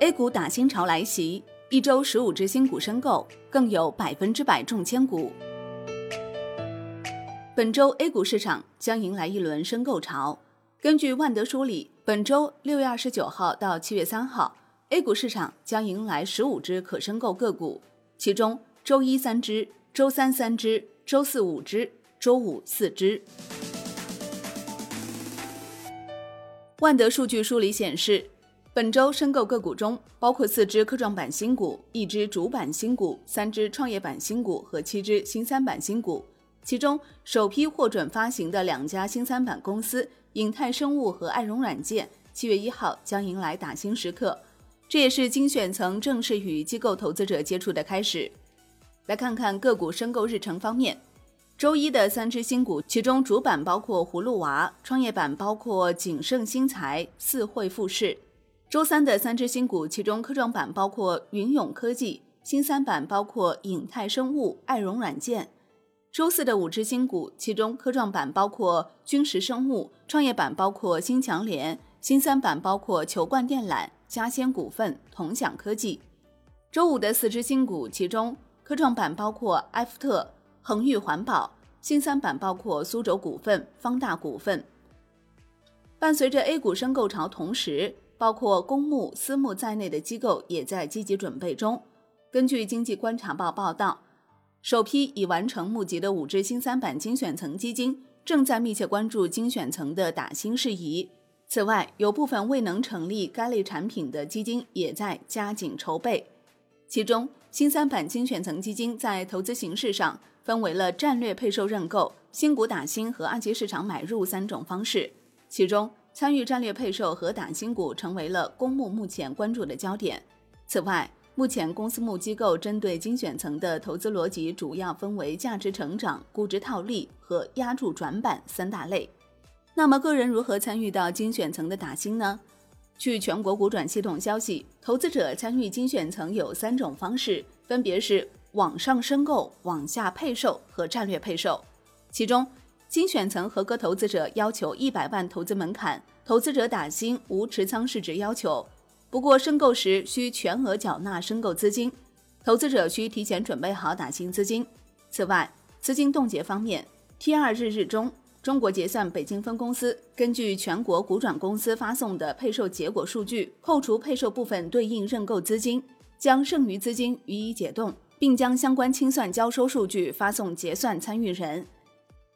A 股打新潮来袭，一周十五只新股申购，更有百分之百中千股。本周 A 股市场将迎来一轮申购潮。根据万德梳理，本周六月二十九号到七月三号，A 股市场将迎来十五只可申购个股，其中周一三只，周三三只，周四五只，周五四只。万德数据梳理显示。本周申购个股中，包括四只科创板新股、一只主板新股、三只创业板新股和七只新三板新股。其中，首批获准发行的两家新三板公司影泰生物和爱融软件，七月一号将迎来打新时刻。这也是精选层正式与机构投资者接触的开始。来看看个股申购日程方面，周一的三只新股，其中主板包括葫芦娃，创业板包括景盛新材、四汇富士。周三的三只新股，其中科创板包括云涌科技，新三板包括影泰生物、爱融软件。周四的五只新股，其中科创板包括君实生物，创业板包括新强联，新三板包括球冠电缆、嘉先股份、同享科技。周五的四只新股，其中科创板包括埃夫特、恒裕环保，新三板包括苏州股份、方大股份。伴随着 A 股申购潮，同时。包括公募、私募在内的机构也在积极准备中。根据经济观察报报道，首批已完成募集的五只新三板精选层基金正在密切关注精选层的打新事宜。此外，有部分未能成立该类产品的基金也在加紧筹备。其中，新三板精选层基金在投资形式上分为了战略配售认购、新股打新和二级市场买入三种方式。其中，参与战略配售和打新股成为了公募目前关注的焦点。此外，目前公司募机构针对精选层的投资逻辑主要分为价值成长、估值套利和压住转板三大类。那么，个人如何参与到精选层的打新呢？据全国股转系统消息，投资者参与精选层有三种方式，分别是网上申购、网下配售和战略配售。其中，精选层合格投资者要求一百万投资门槛，投资者打新无持仓市值要求。不过申购时需全额缴纳申购资金，投资者需提前准备好打新资金。此外，资金冻结方面，T 二日日中，中国结算北京分公司根据全国股转公司发送的配售结果数据，扣除配售部分对应认购资金，将剩余资金予以解冻，并将相关清算交收数据发送结算参与人。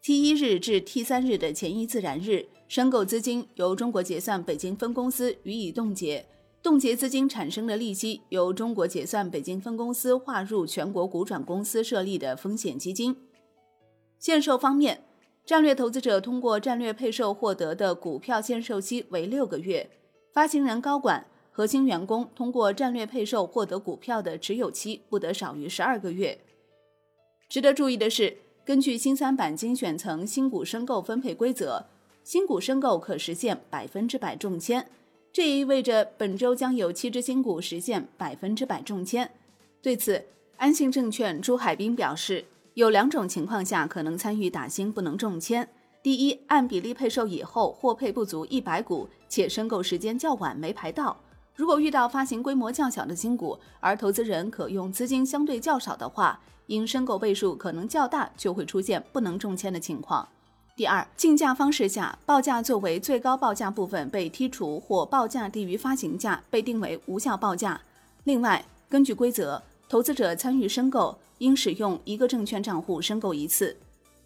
T 一日至 T 三日的前一自然日，申购资金由中国结算北京分公司予以冻结，冻结资金产生的利息由中国结算北京分公司划入全国股转公司设立的风险基金。限售方面，战略投资者通过战略配售获得的股票限售期为六个月，发行人、高管、核心员工通过战略配售获得股票的持有期不得少于十二个月。值得注意的是。根据新三板精选层新股申购分配规则，新股申购可实现百分之百中签，这也意味着本周将有七只新股实现百分之百中签。对此，安信证券朱海滨表示，有两种情况下可能参与打新不能中签：第一，按比例配售以后获配不足一百股，且申购时间较晚没排到；如果遇到发行规模较小的新股，而投资人可用资金相对较少的话。因申购倍数可能较大，就会出现不能中签的情况。第二，竞价方式下，报价作为最高报价部分被剔除，或报价低于发行价被定为无效报价。另外，根据规则，投资者参与申购应使用一个证券账户申购一次。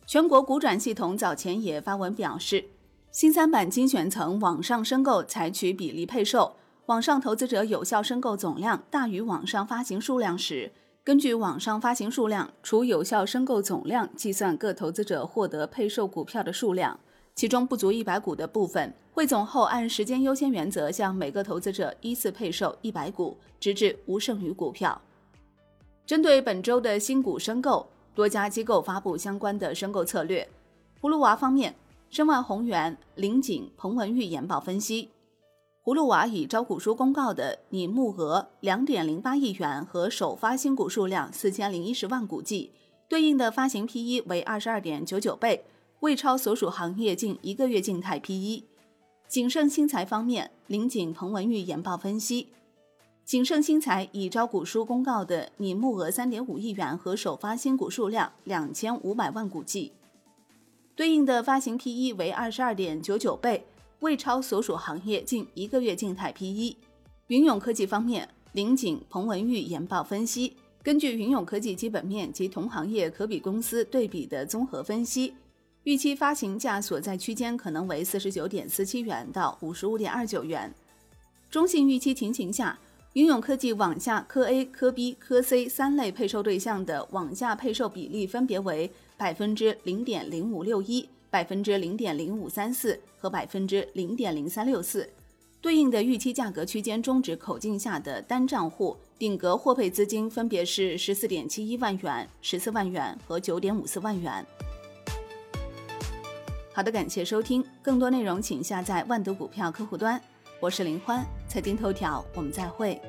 全国股转系统早前也发文表示，新三板精选层网上申购采取比例配售，网上投资者有效申购总量大于网上发行数量时。根据网上发行数量除有效申购总量计算各投资者获得配售股票的数量，其中不足一百股的部分，汇总后按时间优先原则向每个投资者依次配售一百股，直至无剩余股票。针对本周的新股申购，多家机构发布相关的申购策略。葫芦娃方面，申万宏源、林景、彭文玉研报分析。葫芦娃已招股书公告的拟募额两点零八亿元和首发新股数量四千零一十万股计，对应的发行 P/E 为二十二点九九倍，未超所属行业近一个月静态 P/E。景盛新材方面，林锦彭文玉研报分析，景盛新材已招股书公告的拟募额三点五亿元和首发新股数量两千五百万股计，对应的发行 P/E 为二十二点九九倍，未超所属行业近一个月静态 P/E。云涌科技方面，林景、彭文玉研报分析，根据云涌科技基本面及同行业可比公司对比的综合分析。预期发行价所在区间可能为四十九点四七元到五十五点二九元。中性预期情形下，云涌科技网下科 A、科 B、科 C 三类配售对象的网下配售比例分别为百分之零点零五六一、百分之零点零五三四和百分之零点零三六四。对应的预期价格区间终止口径下的单账户顶格获配资金分别是十四点七一万元、十四万元和九点五四万元。好的，感谢收听，更多内容请下载万德股票客户端。我是林欢，财经头条，我们再会。